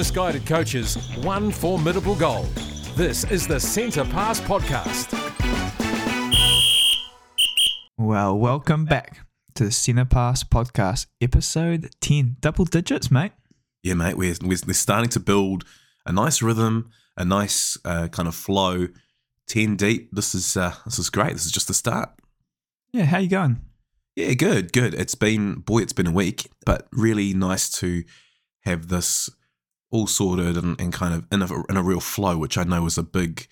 Two misguided coaches, one formidable goal. This is the Centre Pass Podcast. Well, welcome back to the Centre Pass Podcast, episode 10. Double digits, mate. Yeah, mate, we're, we're, we're starting to build a nice rhythm, a nice uh, kind of flow. 10 deep. This is uh, this is great. This is just the start. Yeah, how you going? Yeah, good, good. It's been, boy, it's been a week, but really nice to have this all sorted and, and kind of in a, in a real flow, which I know was a big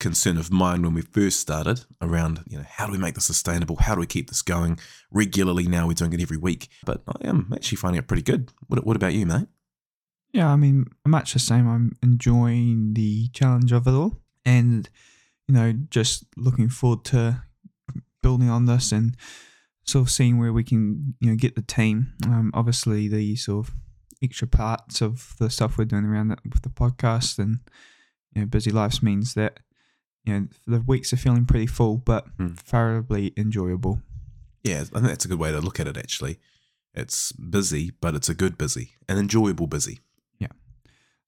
concern of mine when we first started around, you know, how do we make this sustainable? How do we keep this going regularly? Now we're doing it every week, but I am actually finding it pretty good. What, what about you, mate? Yeah, I mean, much the same. I'm enjoying the challenge of it all and, you know, just looking forward to building on this and sort of seeing where we can, you know, get the team. Um, obviously, the sort of extra parts of the stuff we're doing around with the podcast and, you know, busy lives means that you know, the weeks are feeling pretty full, but Hmm. thoroughly enjoyable. Yeah, I think that's a good way to look at it, actually. It's busy, but it's a good busy, an enjoyable busy. Yeah.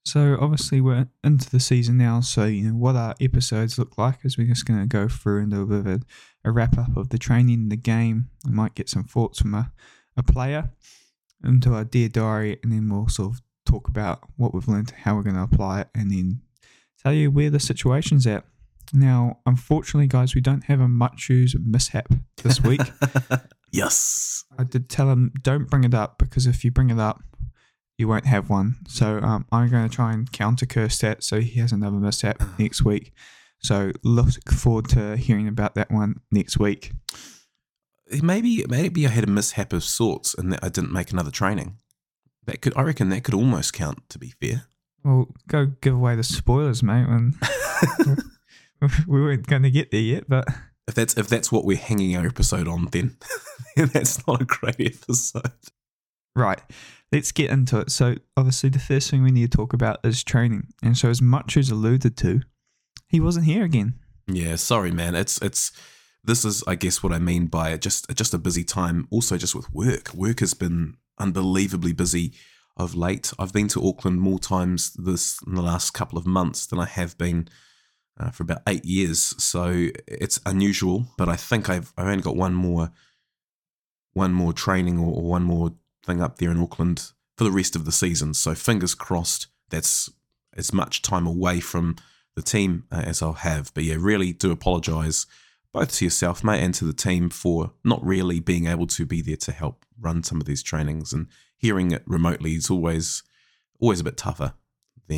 So obviously we're into the season now. So you know what our episodes look like is we're just going to go through and do a bit of a, a wrap up of the training, the game. We might get some thoughts from a, a player into our dear diary, and then we'll sort of talk about what we've learned, how we're going to apply it, and then tell you where the situation's at. Now, unfortunately, guys, we don't have a Machu's mishap this week. yes. I did tell him don't bring it up because if you bring it up, you won't have one. So um, I'm going to try and counter curse that so he has another mishap next week. So look forward to hearing about that one next week. Maybe maybe I had a mishap of sorts and that I didn't make another training. That could I reckon that could almost count to be fair. Well, go give away the spoilers, mate. When we weren't going to get there yet, but If that's if that's what we're hanging our episode on, then that's not a great episode. Right. Let's get into it. So, obviously, the first thing we need to talk about is training. And so, as much as alluded to, he wasn't here again. Yeah, sorry, man. It's it's this is I guess what I mean by. Just just a busy time. Also, just with work. Work has been unbelievably busy of late. I've been to Auckland more times this in the last couple of months than I have been uh, for about eight years. So it's unusual. But I think I've I've only got one more one more training or, or one more thing up there in Auckland for the rest of the season. So fingers crossed. That's as much time away from the team uh, as I'll have. But yeah, really do apologise both to yourself, mate, and to the team for not really being able to be there to help run some of these trainings. And hearing it remotely is always always a bit tougher than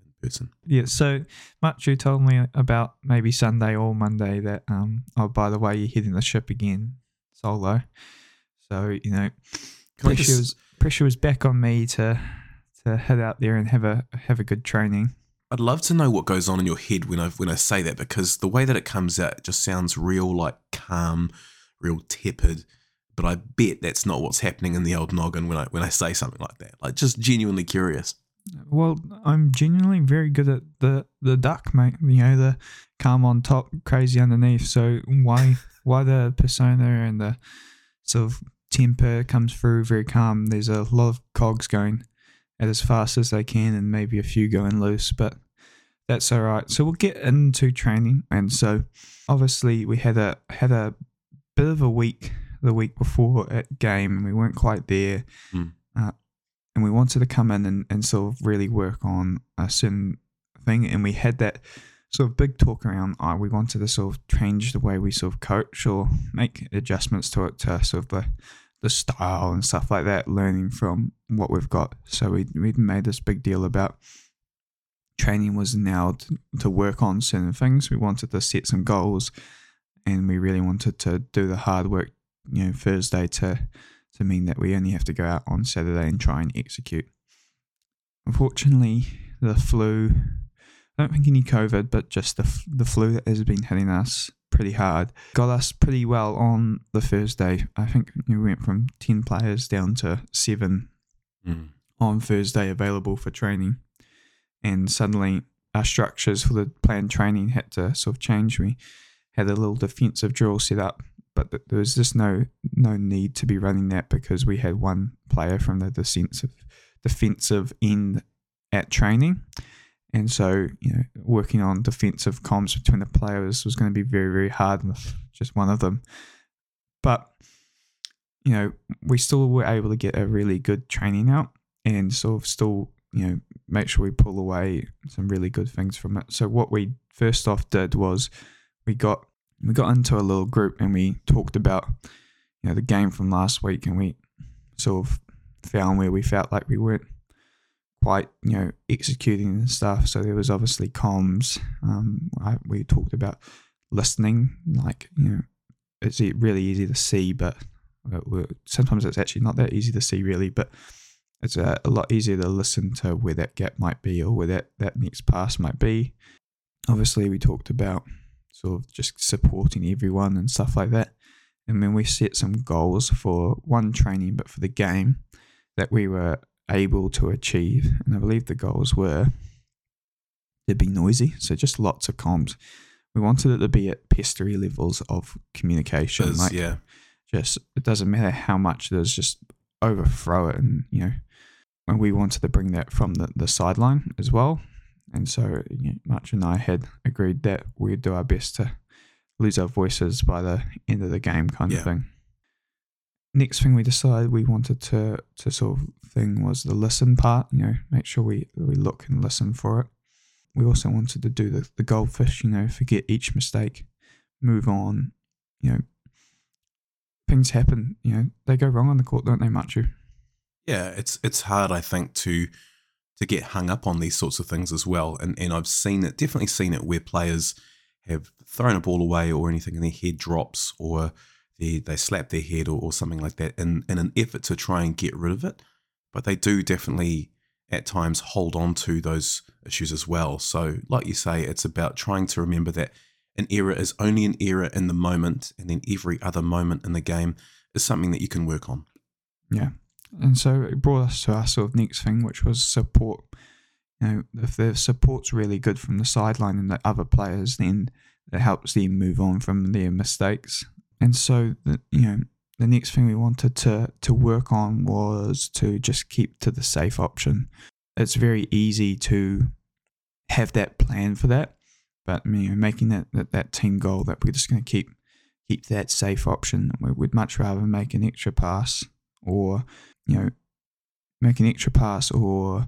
in person. Yeah, so Machu told me about maybe Sunday or Monday that, um, oh, by the way, you're hitting the ship again solo. So, you know, Can pressure just- was, pressure was back on me to to head out there and have a have a good training. I'd love to know what goes on in your head when I when I say that because the way that it comes out just sounds real like calm, real tepid. But I bet that's not what's happening in the old noggin when I when I say something like that. Like just genuinely curious. Well, I'm genuinely very good at the the duck, mate. You know, the calm on top, crazy underneath. So why why the persona and the sort of temper comes through very calm. There's a lot of cogs going at as fast as they can, and maybe a few going loose, but that's all right. So we'll get into training, and so obviously we had a had a bit of a week the week before at game, and we weren't quite there. Mm. Uh, and we wanted to come in and, and sort of really work on a certain thing, and we had that sort of big talk around. Uh, we wanted to sort of change the way we sort of coach or make adjustments to it to sort of the the style and stuff like that, learning from what we've got. So we we made this big deal about training was now to, to work on certain things. We wanted to set some goals, and we really wanted to do the hard work. You know, Thursday to to mean that we only have to go out on Saturday and try and execute. Unfortunately, the flu. I don't think any COVID, but just the the flu that has been hitting us pretty hard got us pretty well on the Thursday. I think we went from ten players down to seven Mm. on Thursday available for training. And suddenly our structures for the planned training had to sort of change. We had a little defensive drill set up, but there was just no no need to be running that because we had one player from the defensive defensive end at training. And so, you know, working on defensive comms between the players was going to be very, very hard with just one of them. But, you know, we still were able to get a really good training out and sort of still, you know, make sure we pull away some really good things from it. So what we first off did was we got we got into a little group and we talked about, you know, the game from last week and we sort of found where we felt like we weren't quite, you know, executing and stuff. So there was obviously comms. Um, I, we talked about listening, like, you know, it's really easy to see, but sometimes it's actually not that easy to see, really. But it's a, a, lot easier to listen to where that gap might be or where that, that next pass might be. Obviously, we talked about sort of just supporting everyone and stuff like that. And then we set some goals for one training, but for the game that we were able to achieve. And I believe the goals were to be noisy, so just lots of comms. We wanted it to be at pestery levels of communication. like, yeah. Just it doesn't matter how much there's just overthrow it, and you know, and we wanted to bring that from the, the sideline as well. And so, you know, Machu and I had agreed that we'd do our best to lose our voices by the end of the game, kind Yeah. of thing. Next thing we decided we wanted to to sort of thing was the listen part. You know, make sure we we look and listen for it. We also wanted to do the, the goldfish. You know, forget each mistake, move on. You know, things happen. You know, they go wrong on the court, don't they, Machu? Yeah, it's it's hard, I think, to to get hung up on these sorts of things as well. And and I've seen it, definitely seen it where players have thrown a ball away or anything, and their head drops, or they they slap their head or, or something like that, in in an effort to try and get rid of it. But they do definitely at times hold on to those issues as well. So, like you say, it's about trying to remember that an error is only an error in the moment, and then every other moment in the game is something that you can work on. Yeah. And so it brought us to our sort of next thing, which was support. You know, if the support's really good from the sideline and the other players, then it helps them move on from their mistakes. And so, the, you know, the next thing we wanted to to work on was to just keep to the safe option. It's very easy to have that plan for that, but you know, making that, that that team goal that we're just going to keep keep that safe option. We would much rather make an extra pass or you know make an extra pass or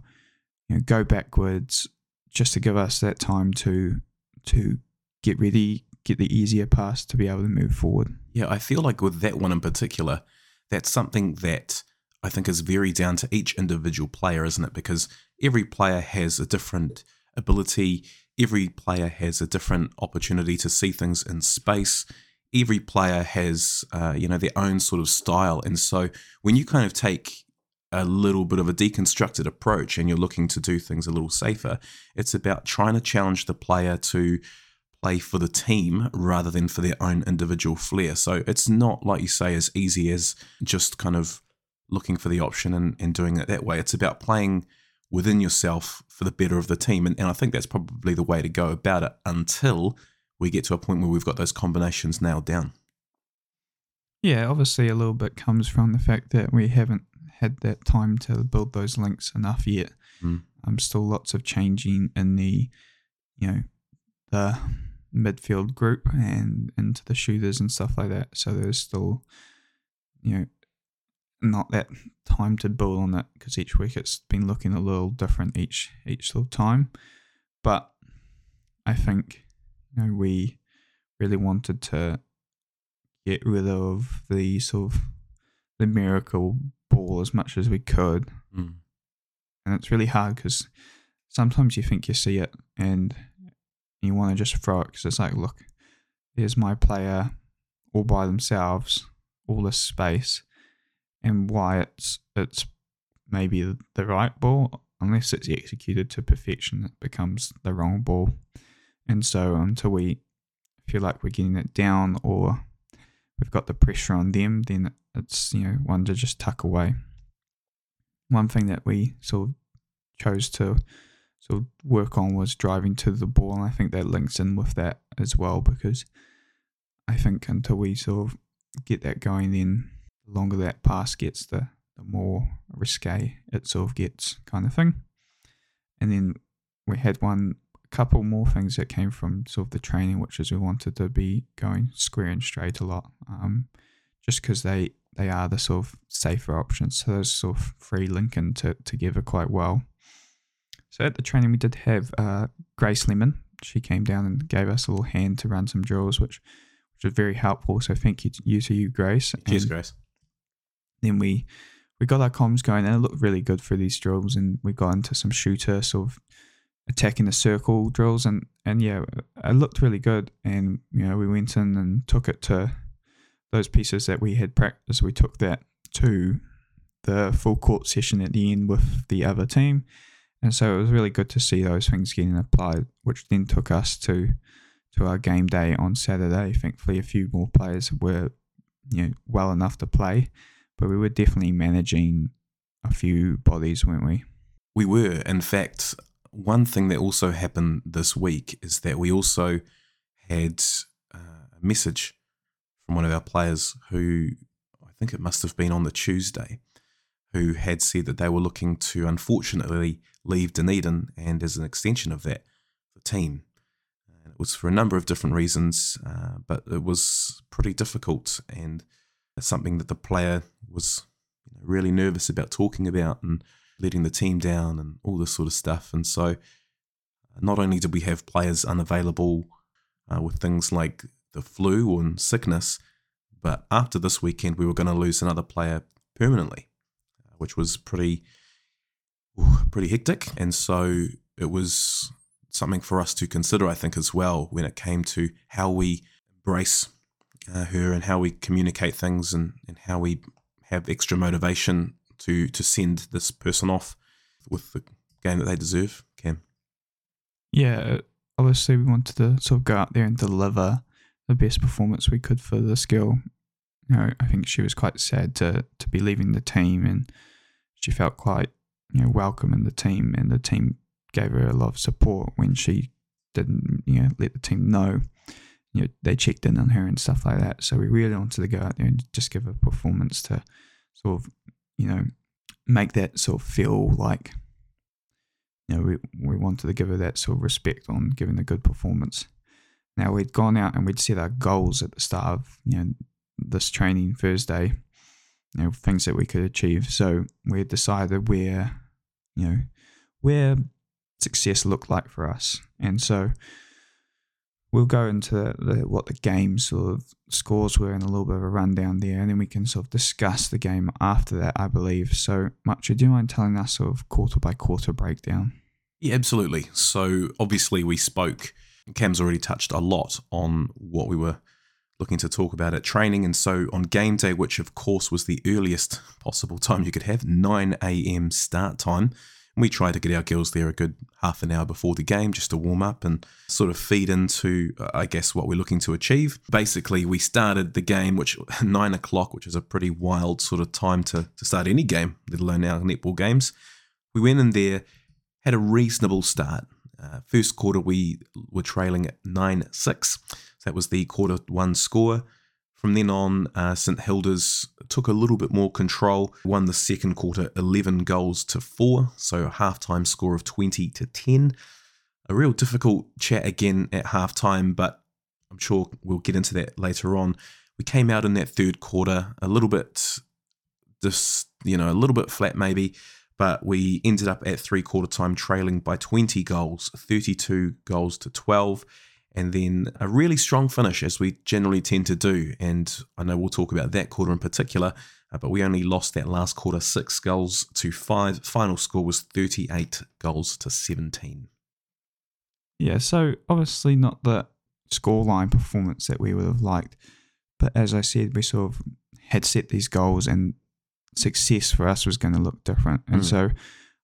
you know go backwards just to give us that time to to get ready, get the easier pass to be able to move forward. Yeah, I feel like with that one in particular, that's something that I think is very down to each individual player, isn't it? Because every player has a different ability, every player has a different opportunity to see things in space. Every player has, uh, you know, their own sort of style, and so when you kind of take a little bit of a deconstructed approach and you're looking to do things a little safer, it's about trying to challenge the player to play for the team rather than for their own individual flair. So it's not, like you say, as easy as just kind of looking for the option and, and doing it that way. It's about playing within yourself for the better of the team. And, and I think that's probably the way to go about it until we get to a point where we've got those combinations nailed down. Yeah, obviously a little bit comes from the fact that we haven't had that time to build those links enough yet. Mm. Um, still lots of changing in the, you know, the midfield group and into the shooters and stuff like that. So there's still, you know, not that time to build on it because each week it's been looking a little different each each little time. But I think, you know, we really wanted to get rid of the sort of the miracle ball as much as we could. Mm. And it's really hard because sometimes you think you see it and you want to just throw it because it's like, look, here's my player all by themselves, all this space, and why it's it's maybe the right ball, unless it's executed to perfection, it becomes the wrong ball. And so until we feel like we're getting it down or we've got the pressure on them, then it's you know one to just tuck away. One thing that we sort of chose to of work on was driving to the ball, and I think that links in with that as well because I think until we sort of get that going, then the longer that pass gets, the the more risque it sort of gets, kind of thing. And then we had one couple more things that came from sort of the training, which is we wanted to be going square and straight a lot, um, just because they they are the sort of safer options. So those sort of free linking to, together quite well. So at the training, we did have uh, Grace Lemon. She came down and gave us a little hand to run some drills, which which was very helpful. So thank you to you, to you Grace. Cheers, And Grace. Then we we got our comms going, and it looked really good for these drills. And we got into some shooter sort of attacking the circle drills, and and yeah, it looked really good. And you know, we went in and took it to those pieces that we had practiced. We took that to the full court session at the end with the other team. And so it was really good to see those things getting applied, which then took us to to our game day on Saturday. Thankfully, a few more players were you know well enough to play, but we were definitely managing a few bodies, weren't we? We were. In fact, one thing that also happened this week is that we also had uh, a message from one of our players who I think it must have been on the Tuesday, who had said that they were looking to unfortunately leave Dunedin and as an extension of that, the team. And it was for a number of different reasons, uh, but it was pretty difficult and something that the player was you know, really nervous about talking about and letting the team down and all this sort of stuff. And so, uh, not only did we have players unavailable uh, with things like the flu and sickness, but after this weekend, we were going to lose another player permanently, uh, which was pretty, pretty hectic. And so, it was something for us to consider, I think, as well, when it came to how we embrace uh, her and how we communicate things and, and how we have extra motivation to to send this person off with the game that they deserve. Cam, Yeah, obviously we wanted to sort of go out there and deliver the best performance we could for the skill. You know, I think she was quite sad to to be leaving the team, and she felt quite you know welcome in the team, and the team gave her a lot of support when she didn't you know let the team know. You know, they checked in on her and stuff like that. So we really wanted to go out there and just give a performance to sort of you know make that sort of feel like you know, we, we wanted to give her that sort of respect on giving a good performance. Now we'd gone out and we'd set our goals at the start of you know this training Thursday, you know things that we could achieve. So we decided where you know where success looked like for us, and so we'll go into the, what the game sort of scores were in a little bit of a rundown there, and then we can sort of discuss the game after that, I believe. So, Machu, do you mind telling us sort of quarter by quarter breakdown? yeah, absolutely. So obviously, we spoke. Cam's already touched a lot on what we were looking to talk about it, training, and so on game day, which of course was the earliest possible time you could have, 9 a.m. start time. We tried to get our girls there a good half an hour before the game just to warm up and sort of feed into, uh, I guess, what we're looking to achieve. Basically, we started the game, which nine o'clock, which is a pretty wild sort of time to, to start any game, let alone our netball games. We went in there, had a reasonable start. Uh, first quarter, we were trailing at 9 6. That was the quarter one score. From then on, uh, St Hilda's took a little bit more control, won the second quarter 11 goals to 4, so a halftime score of 20 to 10. A real difficult chat again at halftime, but I'm sure we'll get into that later on. We came out in that third quarter a little bit, just you know, a little bit flat maybe, but we ended up at three quarter time trailing by 20 goals, 32 goals to 12 and then a really strong finish as we generally tend to do. And I know we'll talk about that quarter in particular, uh, but we only lost that last quarter six goals to five. Final score was 38 goals to 17. Yeah, so obviously not the scoreline performance that we would have liked, but as I said, we sort of had set these goals and success for us was going to look different. And Mm. so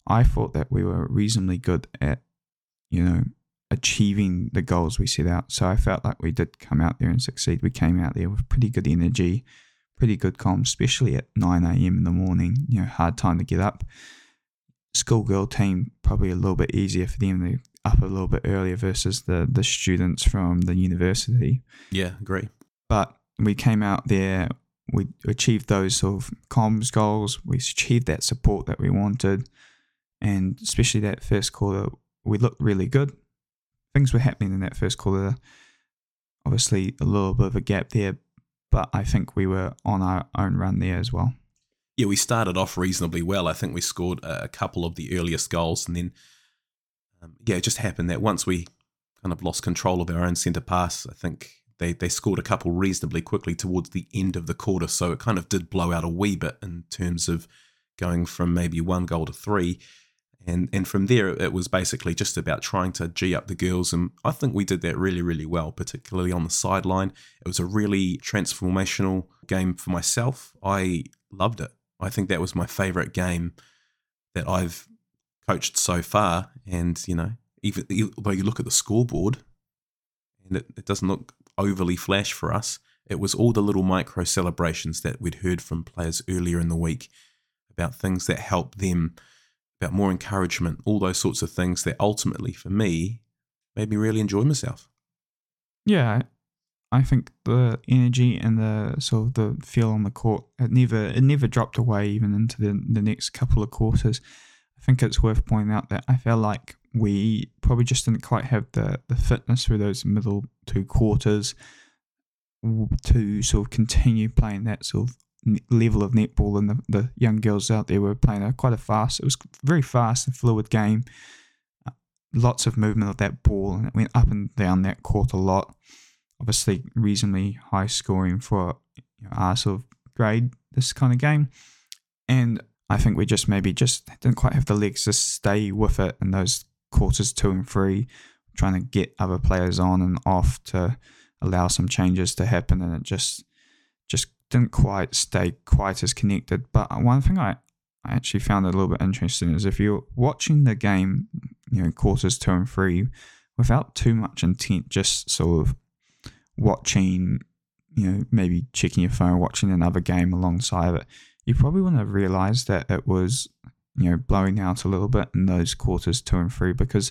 I thought that we were reasonably good at, you know, achieving the goals we set out. So I felt like we did come out there and succeed. We came out there with pretty good energy, pretty good comms, especially at 9 a.m. in the morning, you know, hard time to get up. Schoolgirl team, probably a little bit easier for them to up a little bit earlier versus the, the students from the university. Yeah, agree. But we came out there, we achieved those sort of comms goals, we achieved that support that we wanted. and especially that first quarter, we looked really good. Things were happening in that first quarter. Obviously, a little bit of a gap there, but I think we were on our own run there as well. Yeah, we started off reasonably well. I think we scored a couple of the earliest goals, and then um, yeah, it just happened that once we kind of lost control of our own centre pass, I think they they scored a couple reasonably quickly towards the end of the quarter. So it kind of did blow out a wee bit in terms of going from maybe one goal to three. And and from there it was basically just about trying to G up the girls and I think we did that really, really well, particularly on the sideline. It was a really transformational game for myself. I loved it. I think that was my favourite game that I've coached so far. And, you know, even although you look at the scoreboard and it, it doesn't look overly flash for us, it was all the little micro celebrations that we'd heard from players earlier in the week about things that help them, about more encouragement, all those sorts of things that ultimately, for me, made me really enjoy myself. Yeah, I think the energy and the sort of the feel on the court it never it never dropped away even into the the next couple of quarters. I think it's worth pointing out that I felt like we probably just didn't quite have the the fitness through those middle two quarters to sort of continue playing that sort of level of netball and the, the young girls out there were playing a, quite a fast it was very fast and fluid game. Uh, lots of movement of that ball and it went up and down that court a lot. Obviously reasonably high scoring for you know, our sort of grade this kind of game. And I think we just maybe just didn't quite have the legs to stay with it in those quarters two and three trying to get other players on and off to allow some changes to happen and it just just didn't quite stay quite as connected. But one thing I, I actually found a little bit interesting is if you're watching the game, you know, quarters two and three, without too much intent, just sort of watching, you know, maybe checking your phone, watching another game alongside it, you probably wouldn't have realized that it was, you know, blowing out a little bit in those quarters two and three because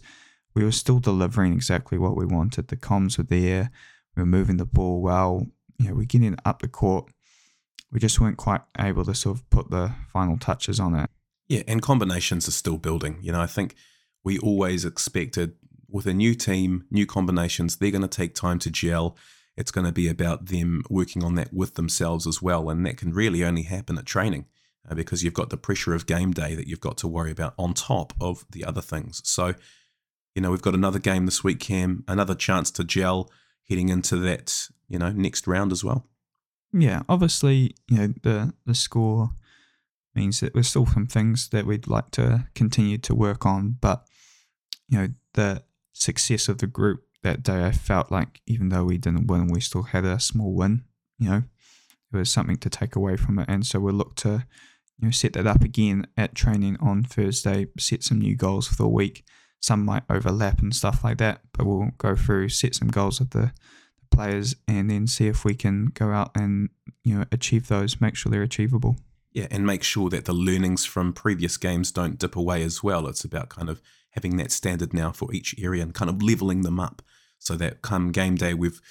we were still delivering exactly what we wanted. The comms were there, we were moving the ball well, you know, we're getting up the court we just weren't quite able to sort of put the final touches on it. Yeah, and combinations are still building. You know, I think we always expected with a new team, new combinations, they're going to take time to gel. It's going to be about them working on that with themselves as well. And that can really only happen at training uh, because you've got the pressure of game day that you've got to worry about on top of the other things. So, you know, we've got another game this week, Cam, another chance to gel heading into that, you know, next round as well yeah, obviously, you know, the the score means that there's still some things that we'd like to continue to work on, but you know, the success of the group that day, I felt like even though we didn't win, we still had a small win. You know, it was something to take away from it, and so we'll look to you know set that up again at training on Thursday. Set some new goals for the week. Some might overlap and stuff like that, but we'll go through set some goals of the players and then see if we can go out and you know achieve those make sure they're achievable. Yeah and make sure that the learnings from previous games don't dip away as well. It's about kind of having that standard now for each area and kind of leveling them up. So that come game day we've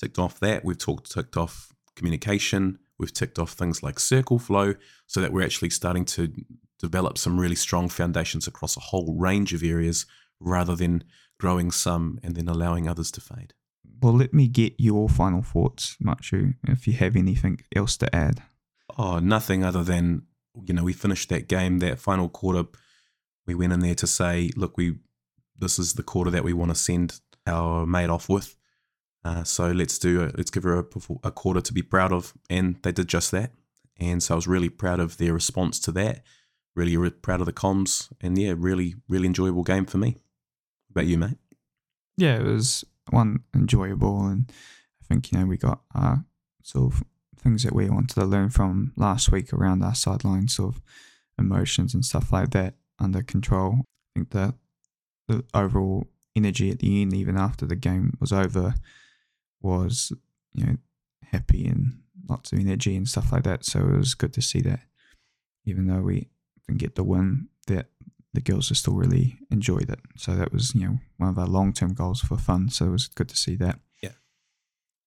ticked off that. We've talked ticked off communication. We've ticked off things like circle flow so that we're actually starting to develop some really strong foundations across a whole range of areas rather than growing some and then allowing others to fade well, let me get your final thoughts, Machu, if you have anything else to add. Oh, nothing other than, you know, we finished that game, that final quarter. We went in there to say, look, we this is the quarter that we want to send our mate off with. Uh, so let's do it. Let's give her a, a quarter to be proud of. And they did just that. And so I was really proud of their response to that. Really proud of the comms. And yeah, really, really enjoyable game for me. What about you, mate? Yeah, it was one enjoyable, and I think you know we got uh, sort of things that we wanted to learn from last week around our sideline sort of emotions and stuff like that under control. I think that the overall energy at the end, even after the game was over, was you know happy and lots of energy and stuff like that. So it was good to see that, even though we didn't get the win, that the girls just still really enjoyed it. So that was, you know, one of our long term goals for fun. So it was good to see that. Yeah.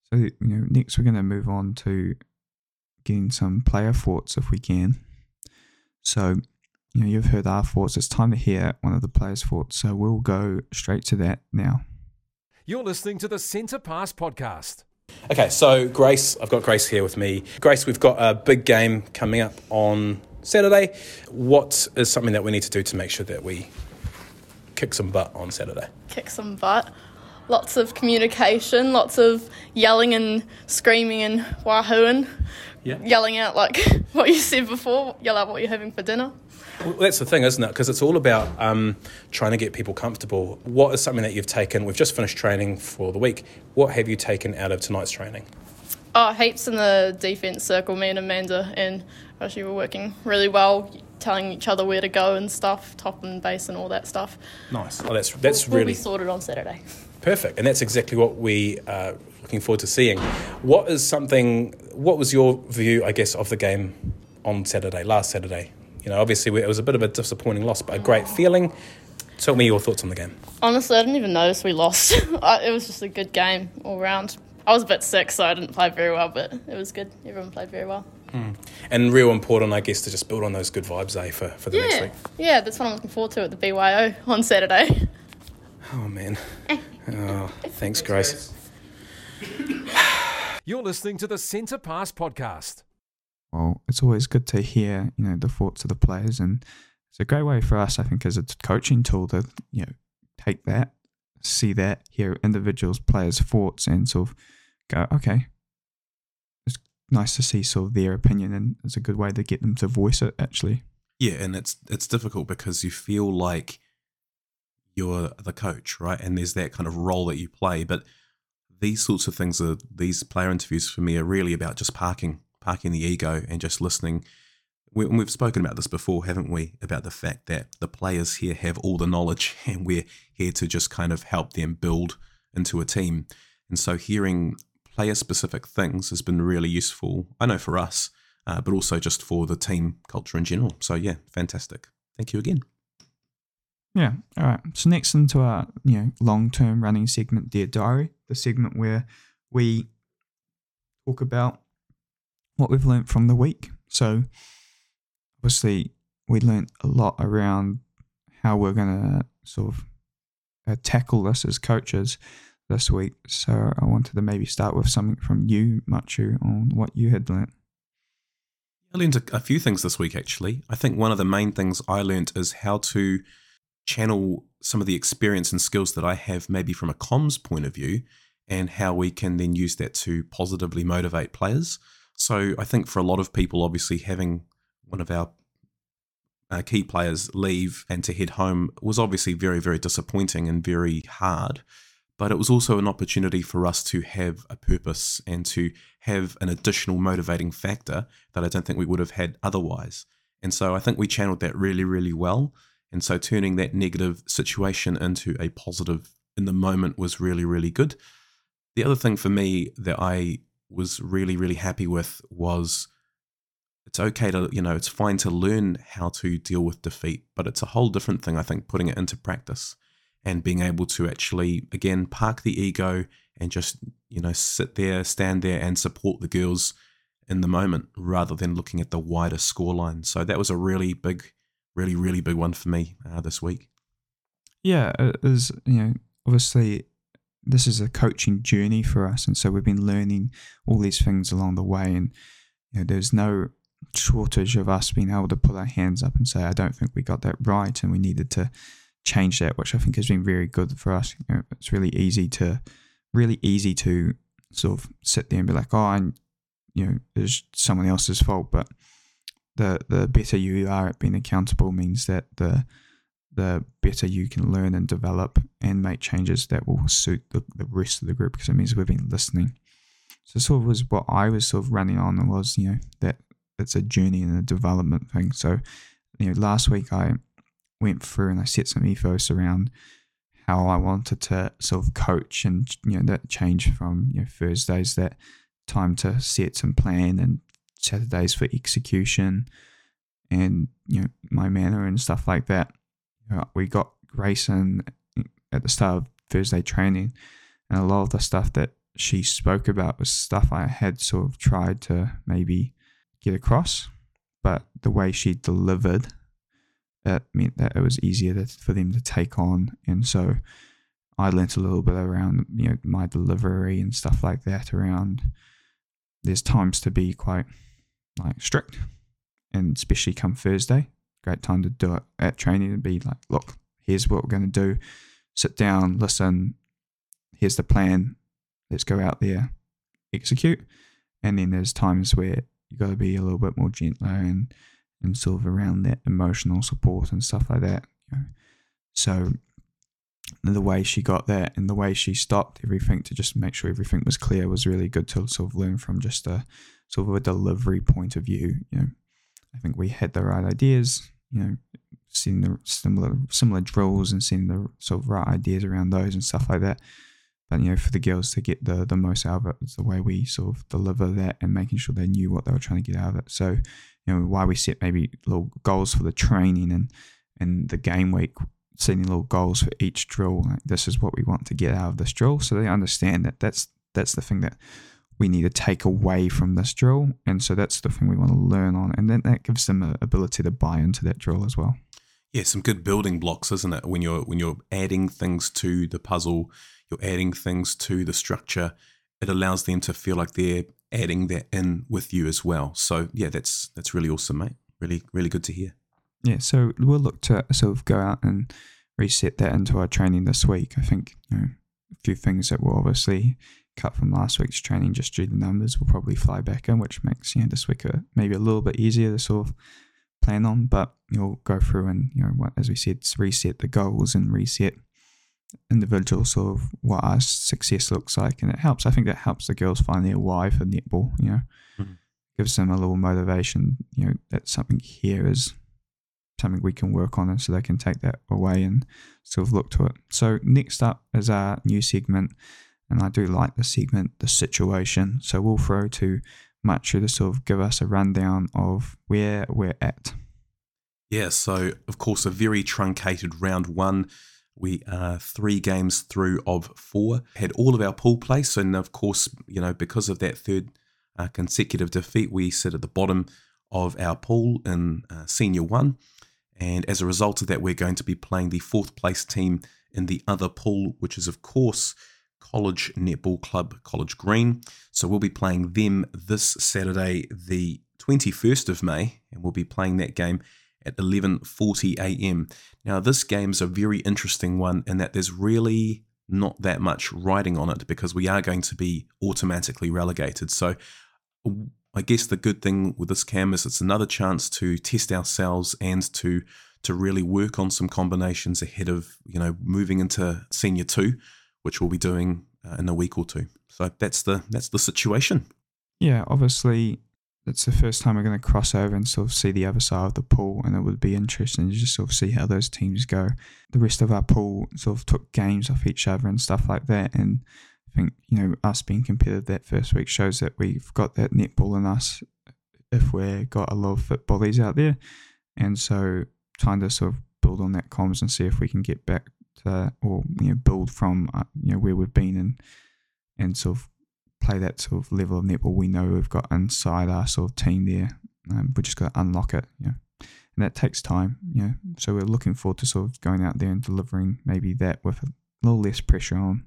So, you know, next we're going to move on to getting some player thoughts if we can. So you know you've heard our thoughts. It's time to hear one of the players' thoughts. So we'll go straight to that now. You're listening to the Centre Pass podcast. Okay, so Grace, I've got Grace here with me. Grace, we've got a big game coming up on Saturday. What is something that we need to do to make sure that we kick some butt on Saturday? kick some butt. Lots of communication, lots of yelling and screaming and wahooing. Yeah. Yelling out like what you said before, yell out what you're having for dinner. Well, that's the thing, isn't it? Because it's all about um, trying to get people comfortable. What is something that you've taken? We've just finished training for the week. What have you taken out of tonight's training? Oh, heaps in the defence circle, me and Amanda, and actually we were working really well, telling each other where to go and stuff, top and base and all that stuff. Nice. Oh, that's that's We'll really be sorted on Saturday. Perfect, and that's exactly what we are looking forward to seeing. What is something? What was your view, I guess, of the game on Saturday, last Saturday? You know, obviously we- it was a bit of a disappointing loss, but a great feeling. Tell me your thoughts on the game. Honestly, I didn't even notice we lost. It was just a good game all round. I was a bit sick, so I didn't play very well, but it was good. Everyone played very well. And real important, I guess, to just build on those good vibes, eh, for, for the next week. yeah, that's what I'm looking forward to at the BYO on Saturday. Oh man. Oh, thanks, Grace. You're listening to the Centre Pass podcast. well, it's always good to hear, you know, the thoughts of the players, and it's a great way for us, I think, as a coaching tool to, you know, take that, see that, hear individuals, players' thoughts, and sort of go, okay, it's nice to see sort of their opinion, and it's a good way to get them to voice it. Actually, Yeah, and it's it's difficult because you feel like you're the coach, right? And there's that kind of role that you play. But these sorts of things are these player interviews for me are really about just parking, parking the ego and just listening. We, we've spoken about this before, haven't we? About the fact that the players here have all the knowledge, and we're here to just kind of help them build into a team. And so, hearing player specific things has been really useful. I know for us, uh, but also just for the team culture in general. So yeah, fantastic. Thank you again. yeah. All right. So next into our, you know, long-term running segment, Dear Diary, the segment where we talk about what we've learnt from the week. So obviously we learned a lot around how we're going to sort of uh, tackle this as coaches this week. So I wanted to maybe start with something from you, Machu, on what you had learnt. I learned a, a few things this week actually. I think one of the main things I learned is how to channel some of the experience and skills that I have maybe from a comms point of view and how we can then use that to positively motivate players. So I think for a lot of people, obviously having one of our uh, key players leave and to head home was obviously very, very disappointing and very hard. But it was also an opportunity for us to have a purpose and to have an additional motivating factor that I don't think we would have had otherwise. And so I think we channeled that really, really well. And so turning that negative situation into a positive in the moment was really, really good. The other thing for me that I was really, really happy with was it's okay to, you know, it's fine to learn how to deal with defeat, but it's a whole different thing, I think, putting it into practice and being able to actually, again, park the ego and just, you know, sit there, stand there and support the girls in the moment rather than looking at the wider scoreline. So that was a really big, really, really big one for me uh, this week. Yeah, it is, you know, obviously this is a coaching journey for us. And so we've been learning all these things along the way. And, you know, there's no shortage of us being able to put our hands up and say, I don't think we got that right. And we needed to change that, which I think has been very good for us. You know, it's really easy to, really easy to sort of sit there and be like, oh, I, you know, it's someone else's fault. But the, the better you are at being accountable means that the, the better you can learn and develop and make changes that will suit the, the rest of the group because it means we've been listening. So sort of was what I was sort of running on was, you know, that it's a journey and a development thing. So, you know, last week I went through and I set some ethos around how I wanted to sort of coach and, you know, that changed from, you know, Thursdays that time to set and plan and Saturdays for execution and, you know, my manner and stuff like that you know, we got Grayson at the start of Thursday training, and a lot of the stuff that she spoke about was stuff I had sort of tried to maybe get across, but the way she delivered it meant that it was easier for them to take on. And so I learnt a little bit around you know my delivery and stuff like that. Around there's times to be quite like strict, and especially come Thursday, great time to do it at training and be like, look, here's what we're going to do. Sit down, listen. Here's the plan. Let's go out there, execute. And then there's times where you got to be a little bit more gentler and and sort of around that emotional support and stuff like that. You know. So the way she got that and the way she stopped everything to just make sure everything was clear was really good to sort of learn from just a sort of a delivery point of view. You know, I think we had the right ideas. You know, seeing the similar similar drills and seeing the sort of right ideas around those and stuff like that. But you know, for the girls to get the the most out of it, it's the way we sort of deliver that and making sure they knew what they were trying to get out of it. So, you know, why we set maybe little goals for the training and and the game week, setting little goals for each drill. Like, this is what we want to get out of this drill, so they understand that that's that's the thing that we need to take away from this drill, and so that's the thing we want to learn on, and then that gives them an ability to buy into that drill as well. Yeah, some good building blocks, isn't it? When you're when you're adding things to the puzzle, you're adding things to the structure. It allows them to feel like they're adding that in with you as well. So yeah, that's that's really awesome, mate. Really really good to hear. Yeah, so we'll look to sort of go out and reset that into our training this week. I think you know a few things that will obviously cut from last week's training just due to the numbers will probably fly back in, which makes you know this week a, maybe a little bit easier to sort of plan on. But you'll go through and you know what, as we said, reset the goals and reset individual sort of what our success looks like, and it helps. I think that helps the girls find their why for netball. You know, Mhm. gives them a little motivation. You know that something here is something we can work on, and so they can take that away and sort of look to it. So next up is our new segment, and I do like the segment, the situation. So we'll throw to Matthew to sort of give us a rundown of where we're at. Yeah, so of course, a very truncated round one. We are three games through of four. Had all of our pool place, and of course, you know, because of that third uh, consecutive defeat, we sit at the bottom of our pool in uh, Senior One. And as a result of that, we're going to be playing the fourth place team in the other pool, which is, of course, College Netball Club College Green. So we'll be playing them this Saturday, the 21st of May, and we'll be playing that game at 11:40 a.m. Now this game's a very interesting one in that there's really not that much riding on it because we are going to be automatically relegated. So I guess the good thing with this cam is it's another chance to test ourselves and to to really work on some combinations ahead of you know moving into senior two, which we'll be doing uh, in a week or two. So that's the that's the situation. Yeah, obviously, it's the first time we're going to cross over and sort of see the other side of the pool, and it would be interesting to just sort of see how those teams go. The rest of our pool sort of took games off each other and stuff like that, and I think you know us being competitive that first week shows that we've got that netball in us if we've got a lot of fit bodies out there, and so trying to sort of build on that comms and see if we can get back to or you know build from uh, you know where we've been and and sort of play that sort of level of netball we know we've got inside our sort of team there. Um, we just got to unlock it, you know, and that takes time, you know. So we're looking forward to sort of going out there and delivering maybe that with a little less pressure on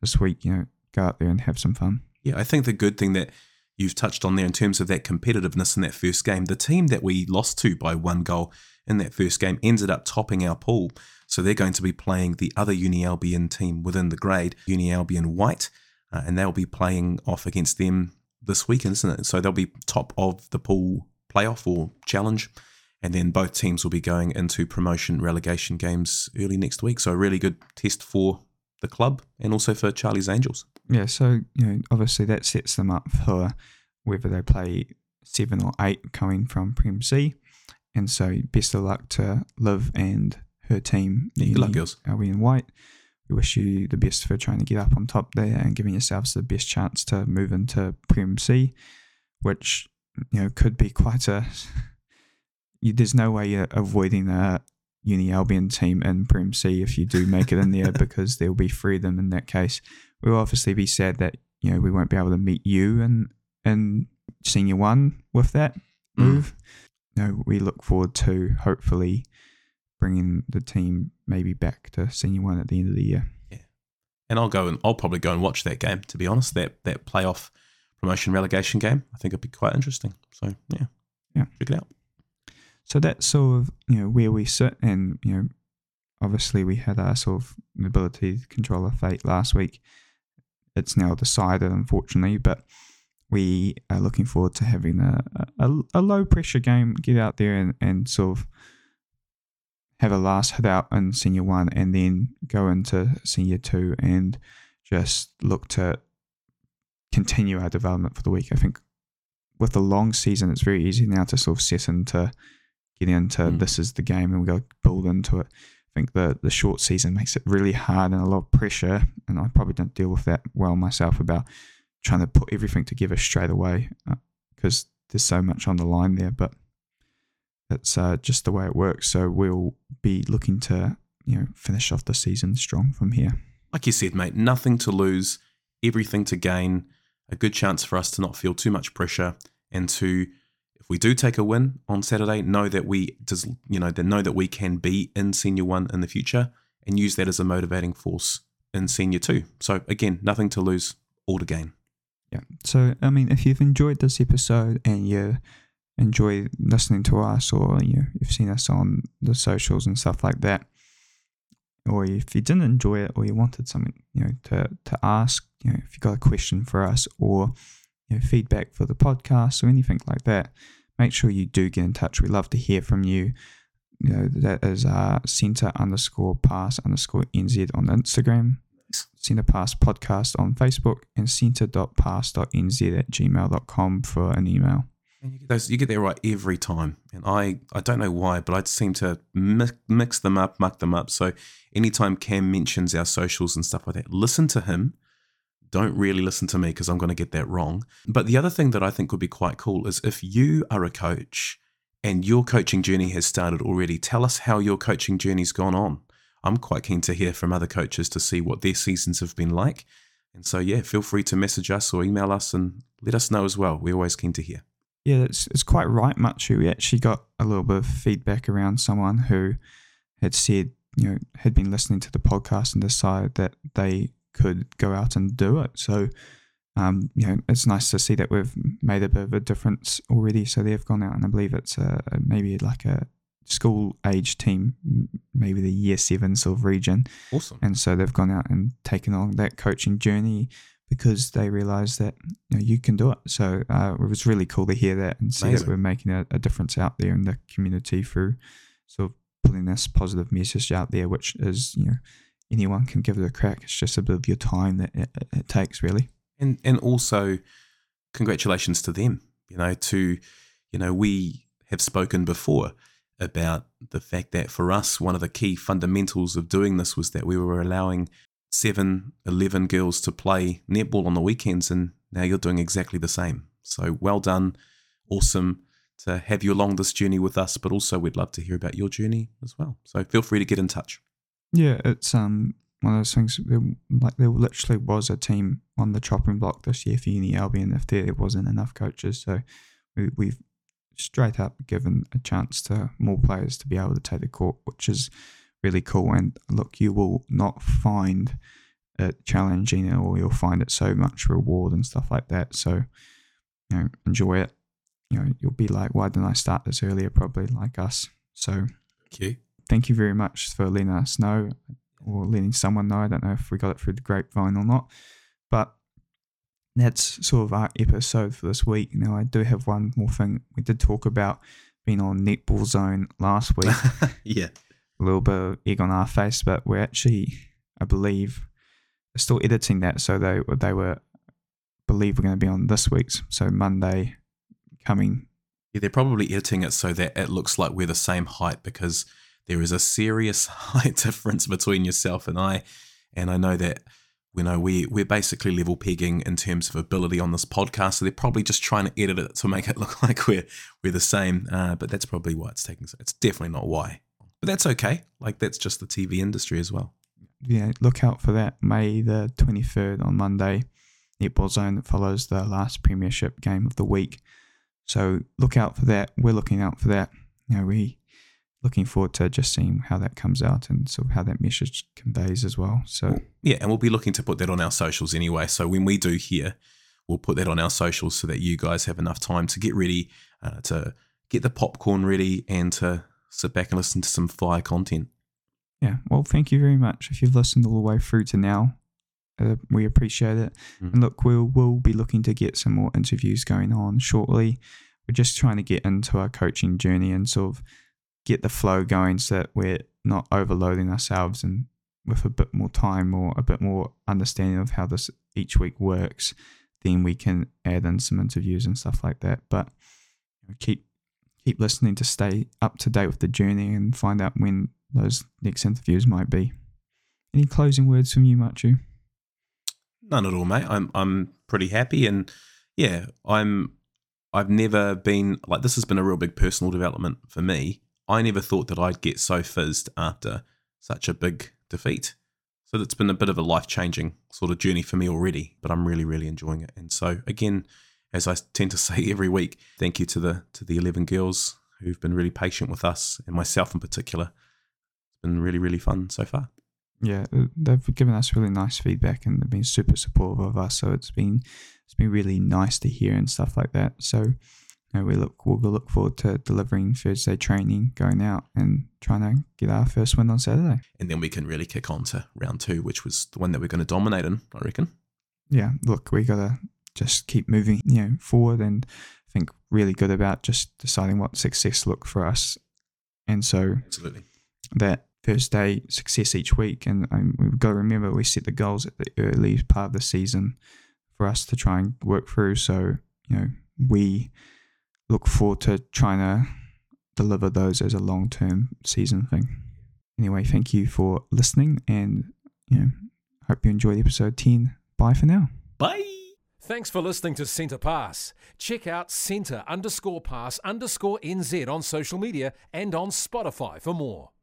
this week, you know, go out there and have some fun. Yeah, I think the good thing that you've touched on there in terms of that competitiveness in that first game, the team that we lost to by one goal in that first game ended up topping our pool. So they're going to be playing the other Uni Albion team within the grade, Uni Albion White, uh, and they'll be playing off against them this weekend, isn't it? So they'll be top of the pool playoff or challenge. And then both teams will be going into promotion relegation games early next week. So a really good test for the club and also for Charlie's Angels. Yeah, so you know, obviously that sets them up for whether they play seven or eight coming from Prem C. And so best of luck to Liv and her team. Yeah, good luck, girls. Albion White. We wish you the best for trying to get up on top there and giving yourselves the best chance to move into Prem C, which you know could be quite a. You, there's no way you're avoiding a Uni Albion team in Prem C if you do make it in there because there will be three of them in that case. We'll obviously be sad that you know we won't be able to meet you in in senior one with that Mm. move. No, we look forward to hopefully bringing the team maybe back to senior one at the end of the year. Yeah, And I'll go and I'll probably go and watch that game. To be honest, that that playoff promotion relegation game, I think it'd be quite interesting. So yeah, Yeah. check it out. So that's sort of you know where we sit, and you know, obviously we had our sort of ability to control our fate last week. It's now decided, unfortunately, but we are looking forward to having a a, a low pressure game. Get out there and, and sort of have a last hit out in senior one, and then go into senior two and just look to continue our development for the week. I think with the long season, it's very easy now to sort of set into get into Mm. this is the game and we go build into it. I think the the short season makes it really hard and a lot of pressure, and I probably don't deal with that well myself about trying to put everything together straight away because there's so much on the line there. But it's uh, just the way it works. So we'll be looking to you know finish off the season strong from here. Like you said, mate, nothing to lose, everything to gain. A good chance for us to not feel too much pressure and to, if we do take a win on Saturday, know that we does you know, then know that we can be in senior one in the future and use that as a motivating force in senior two. So again, nothing to lose, all to gain. Yeah. So, I mean, if you've enjoyed this episode and you enjoy listening to us or you you've seen us on the socials and stuff like that, or if you didn't enjoy it or you wanted something, you know, to, to ask, you know, if you got a question for us or you know, feedback for the podcast or anything like that, make sure you do get in touch. We love to hear from you. You know, that is uh, center underscore pass underscore NZ on Instagram. Centre Pass Podcast on Facebook and centre.pass.nz at gmail.com for an email. And you get those, you get that right every time. And I, I don't know why, but I seem to mi- mix them up, muck them up. So anytime Cam mentions our socials and stuff like that, listen to him. Don't really listen to me because I'm going to get that wrong. But the other thing that I think would be quite cool is if you are a coach and your coaching journey has started already, tell us how your coaching journey's gone on. I'm quite keen to hear from other coaches to see what their seasons have been like. And so, yeah, feel free to message us or email us and let us know as well. We're always keen to hear. Yeah, it's, it's quite right, Machu. We actually got a little bit of feedback around someone who had said, you know, had been listening to the podcast and decided that they could go out and do it. So, um, you know, it's nice to see that we've made a bit of a difference already. So they've gone out and I believe it's a, maybe like a school age team, maybe the year seven sort of region. Awesome. and so they've gone out and taken on that coaching journey because they realized that you, know, you can do it. So uh, it was really cool to hear that and see Amazing. that we're making a, a difference out there in the community through sort of putting this positive message out there, which is you know anyone can give it a crack. It's just a bit of your time that it, it- it takes, really. and and also congratulations to them you know to you know we have spoken before about the fact that for us one of the key fundamentals of doing this was that we were allowing 7 11 girls to play netball on the weekends and now you're doing exactly the same so well done awesome to have you along this journey with us but also we'd love to hear about your journey as well so feel free to get in touch Yeah, it's um one of those things. Like there literally was a team on the chopping block this year for Uni Albion if there wasn't enough coaches. So we, we've straight up given a chance to more players to be able to take the court, which is really cool. And look, you will not find it challenging, or you'll find it so much reward and stuff like that. So you know, enjoy it. You know, you'll be like, why didn't I start this earlier? Probably like us. So thank you thank you very much for letting us know or letting someone know. I don't know if we got it through the grapevine or not, but that's sort of our episode for this week. Now, I do have one more thing. We did talk about being on Netball Zone last week, yeah a little bit of egg on our face, but we're actually, I believe, still editing that. So they, they were, believe we're going to be on this week's. So Monday coming Yeah, they're probably editing it so that it looks like we're the same height because there is a serious height difference between yourself and I. And I know that you know we we're basically level pegging in terms of ability on this podcast. So they're probably just trying to edit it to make it look like we're we're the same. Uh, but that's probably why it's taking. so It's definitely not why. But that's okay. Like that's just the TV industry as well. yeah, look out for that. May the 23rd on Monday, Netball Zone that follows the last Premiership game of the week. So look out for that. We're looking out for that. You know, we looking forward to just seeing how that comes out and sort of how that message conveys as well. So Yeah, and we'll be looking to put that on our socials anyway. So when we do here, we'll put that on our socials so that you guys have enough time to get ready, uh, to get the popcorn ready, and to sit back and listen to some fire content. yeah, well, thank you very much if you've listened all the way through to now. Uh, we appreciate it. Mm. And look, we'll we'll be looking to get some more interviews going on shortly. We're just trying to get into our coaching journey and sort of get the flow going so that we're not overloading ourselves and with a bit more time or a bit more understanding of how this each week works, then we can add in some interviews and stuff like that. But keep keep listening to stay up to date with the journey and find out when those next interviews might be. Any closing words from you, Machu? None at all, mate. I'm I'm pretty happy, and yeah, I'm. I've never been like this. Has been a real big personal development for me. I never thought that I'd get so fizzed after such a big defeat. So it's been a bit of a life changing sort of journey for me already. But I'm really, really enjoying it. And so again, as I tend to say every week, thank you to the to the eleven girls who've been really patient with us and myself in particular. It's been really, really fun so far. yeah, uh, they've given us really nice feedback and they've been super supportive of us. So it's been it's been really nice to hear and stuff like that. So you know, we look we'll look forward to delivering Thursday training, going out and trying to get our first win on Saturday. and then we can really kick on to round two, which was the one that we're going to dominate in, I reckon. Yeah, look, we gotta just keep moving, you know, forward and think really good about just deciding what success look for us. And so Absolutely. that first day success each week. And um, we've got to remember we set the goals at the early part of the season for us to try and work through. So, you know, we look forward to trying to deliver those as a long term season thing. Anyway, thank you for listening and, you know, hope you enjoyed episode 10. Bye for now. Bye. Thanks for listening to Centre Pass. Check out Centre underscore pass underscore NZ on social media and on Spotify for more.